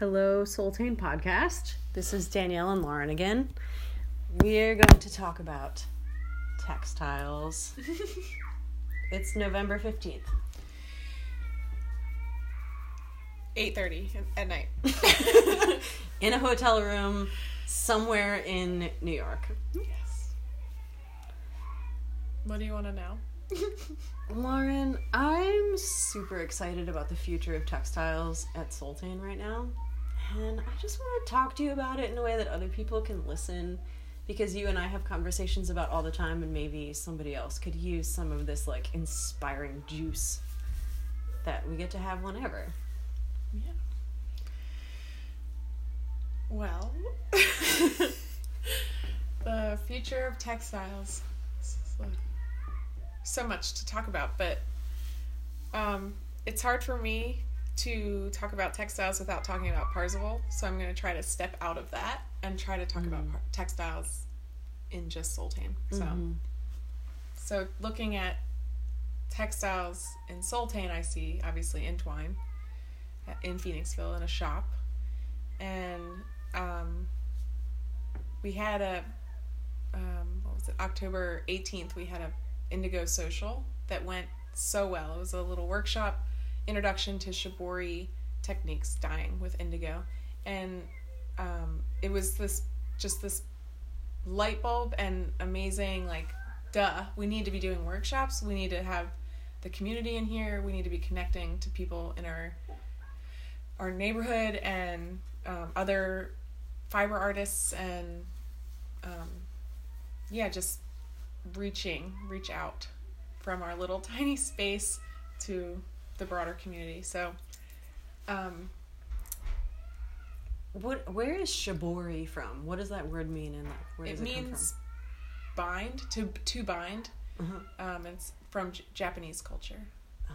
Hello, Soltane Podcast. This is Danielle and Lauren again. We're going to talk about textiles. it's November 15th. 8.30 at night. In a hotel room somewhere in New York. yes. What do you want to know? Lauren, I'm super excited about the future of textiles at Soltane right now. And I just want to talk to you about it in a way that other people can listen because you and I have conversations about all the time and maybe somebody else could use some of this like inspiring juice that we get to have whenever. Yeah. Well, the future of textiles. So much to talk about, but um, it's hard for me to talk about textiles without talking about Parzival. So I'm going to try to step out of that and try to talk about par- textiles in just Soltane. So, Mhm. so looking at textiles in Soltane, I see obviously Entwine at- in Phoenixville in a shop, and um, we had a um, what was it October eighteenth? We had a Indigo social that went so well. It was a little workshop introduction to shibori techniques dyeing with indigo, and um, it was this just this light bulb and amazing like duh we need to be doing workshops. We need to have the community in here. We need to be connecting to people in our our neighborhood and um, other fiber artists and um, yeah just reaching reach out from our little tiny space to the broader community so um, What where is shibori from? What does that word mean and like where it does it, means bind to to bind? Uh-huh. um, it's from J- japanese culture Ah.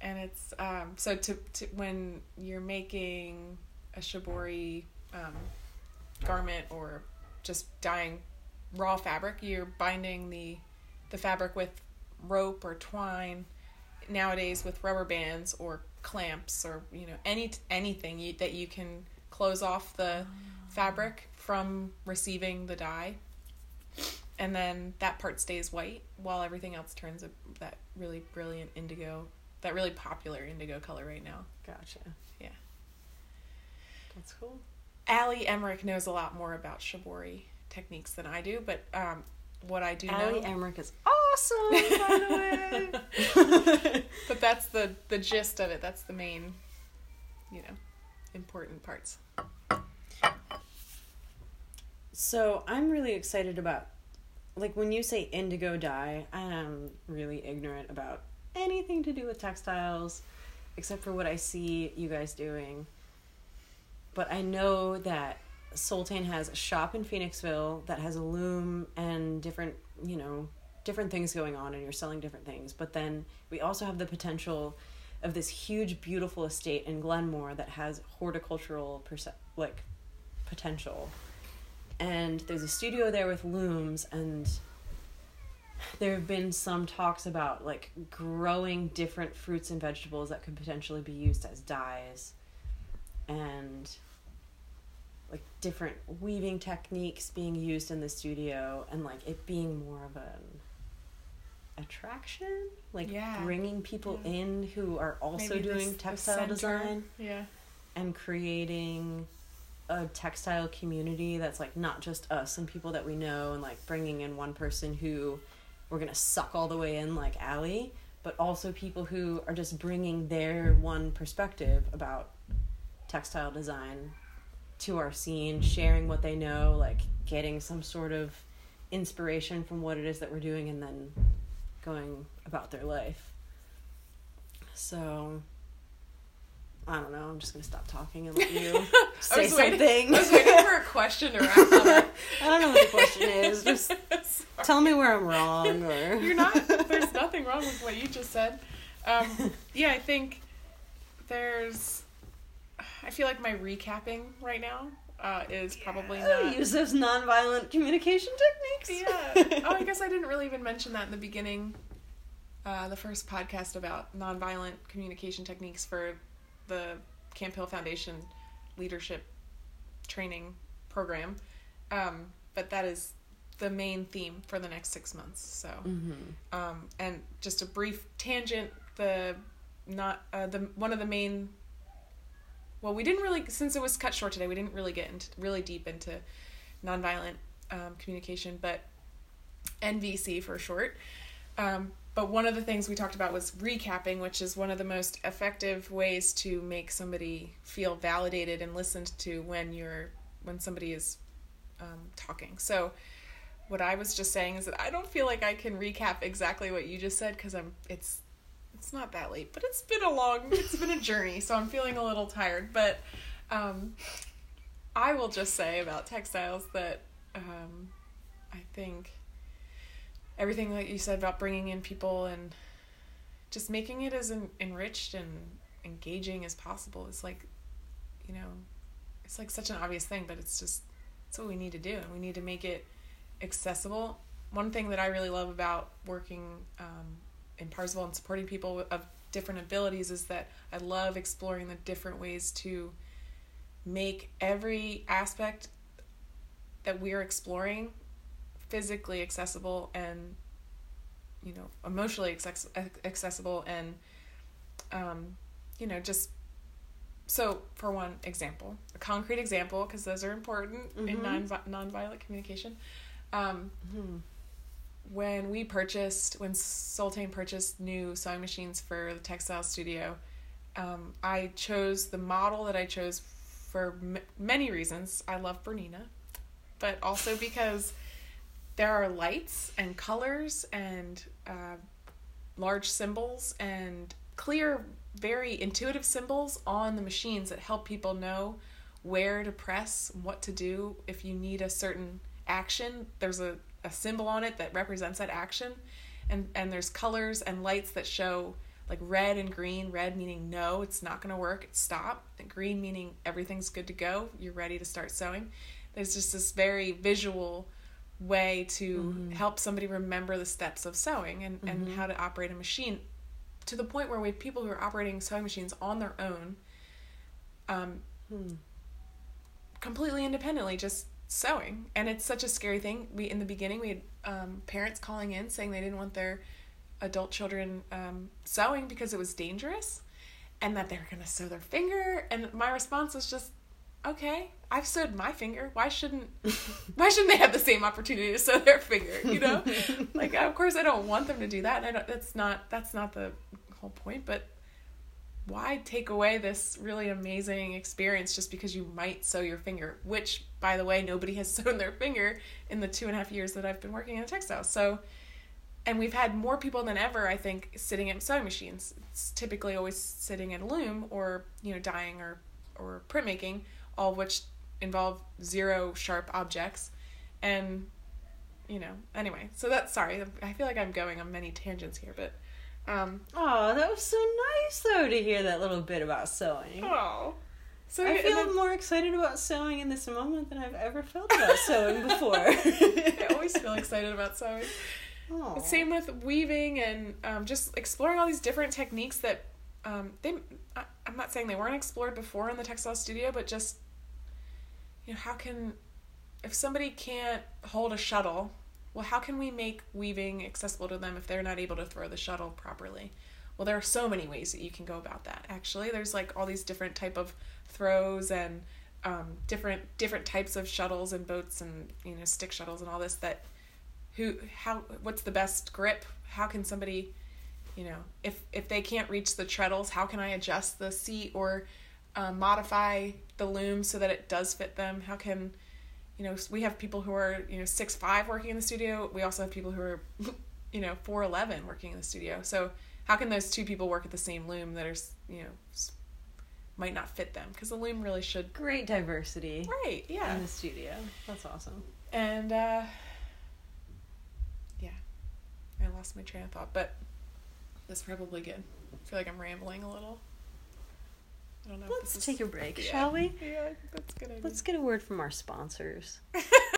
and it's um, so to, to when you're making a shibori um, garment or just dyeing raw fabric you're binding the the fabric with rope or twine nowadays with rubber bands or clamps or you know any anything you, that you can close off the fabric from receiving the dye and then that part stays white while everything else turns a, that really brilliant indigo that really popular indigo color right now Gotcha. Yeah. That's cool. ali Emmerich knows a lot more about shibori techniques than I do, but um, what I do Allie know, ali Emmerich is awesome, by the way. but that's the the gist of it. That's the main, you know, important parts. so I'm really excited about, like, when you say indigo dye, I am really ignorant about anything to do with textiles, except for what I see you guys doing. But I know that Soltane has a shop in Phoenixville that has a loom and different, you know, different things going on, and you're selling different things. But then we also have the potential of this huge, beautiful estate in Glenmoore that has horticultural perce- like potential. And there's a studio there with looms, and there have been some talks about like growing different fruits and vegetables that could potentially be used as dyes and like different weaving techniques being used in the studio and like it being more of an attraction like Yeah. bringing people Yeah. in who are also Maybe doing this- textile design Yeah, and creating a textile community that's like not just us and people that we know and like bringing in one person who we're gonna suck all the way in like Allie, but also people who are just bringing their one perspective about textile design to our scene, sharing what they know, like getting some sort of inspiration from what it is that we're doing, and then going about their life. So I don't know. I'm just gonna stop talking and let you say waiting- something. I was waiting for a question to wrap up. I don't know what the question is. Just tell me where I'm wrong, or You're not. There's nothing wrong with what you just said. Um, yeah, I think there's. I feel like my recapping right now uh, is probably not. use those nonviolent communication techniques. Yeah. Oh, I guess I didn't really even mention that in the beginning. Uh, the first podcast about nonviolent communication techniques for the Camphill Foundation leadership training program. Um, but that is the main theme for the next six months. So, Mm-hmm. um, and just a brief tangent. The not uh, the one of the main. Well, we didn't really since it was cut short today. We didn't really get into really deep into nonviolent um, communication, but NVC for short. Um, but one of the things we talked about was recapping, which is one of the most effective ways to make somebody feel validated and listened to when you're when somebody is um, talking. So, what I was just saying is that I don't feel like I can recap exactly what you just said because I'm it's it's not that late, but it's been a long it's been a journey, so I'm feeling a little tired. But um, I will just say about textiles that um, I think everything that you said about bringing in people and just making it as en- enriched and engaging as possible is like you know it's like such an obvious thing but it's just it's what we need to do and we need to make it accessible one thing that i really love about working um, in Parzival and supporting people of different abilities is that i love exploring the different ways to make every aspect that we're exploring physically accessible and you know emotionally access- accessible and um, you know just so for one example a concrete example because those are important in Mhm. non-violent communication um, Mm-hmm. When we purchased when Soltane purchased new sewing machines for the textile studio um, I chose the model that I chose for m- many reasons I love Bernina but also because there are lights and colors and uh, large symbols and clear, very intuitive symbols on the machines that help people know where to press, what to do. If you need a certain action, there's a, a symbol on it that represents that action. And, and there's colors and lights that show like red and green red meaning no it's not going to work it's stop and green meaning everything's good to go you're ready to start sewing there's just this very visual way to Mhm. help somebody remember the steps of sewing and, and Mhm. how to operate a machine to the point where we have people who are operating sewing machines on their own um, Hmm. completely independently just sewing. And it's such a scary thing. We in the beginning we had um, parents calling in saying they didn't want their adult children um, sewing because it was dangerous and that they were going to sew their finger. And my response was just okay i've sewed my finger. Why shouldn't why shouldn't they have the same opportunity to sew their finger you know? Like of course i don't want them to do that. And I don't, that's not that's not the whole point but why take away this really amazing experience just because you might sew your finger which by the way nobody has sewn their finger in the two and a half years that i've been working in a textile. So and we've had more people than ever i think sitting at sewing machines. It's typically always sitting at a loom or you know dyeing or or printmaking all of which involve zero sharp objects. And you know anyway so that's sorry i feel like i'm going on many tangents here but um Oh, that was so nice though to hear that little bit about sewing. oh so I feel then- more excited about sewing in this moment than I've ever felt about sewing before. I always feel excited about sewing. Aw. Same with weaving and um, just exploring all these different techniques that um, they. I, I'm not saying they weren't explored before in the textile studio, but just you know, how can if somebody can't hold a shuttle, well, how can we make weaving accessible to them if they're not able to throw the shuttle properly? Well, there are so many ways that you can go about that. Actually, there's like all these different type of throws and um, different different types of shuttles and boats and you know stick shuttles and all this that who how what's the best grip how can somebody you know if if they can't reach the treadles how can i adjust the seat or uh, modify the loom so that it does fit them how can you know we have people who are you know six five working in the studio. We also have people who are you know four eleven working in the studio. So how can those two people work at the same loom that are you know might not fit them? Because the loom really should Great diversity right yeah. in the studio. That's awesome. and uh yeah. I lost my train of thought but that's probably good. I feel like i'm rambling a little i don't know if Let's take a break, shall we? yeah that's good idea. Let's get a word from our sponsors.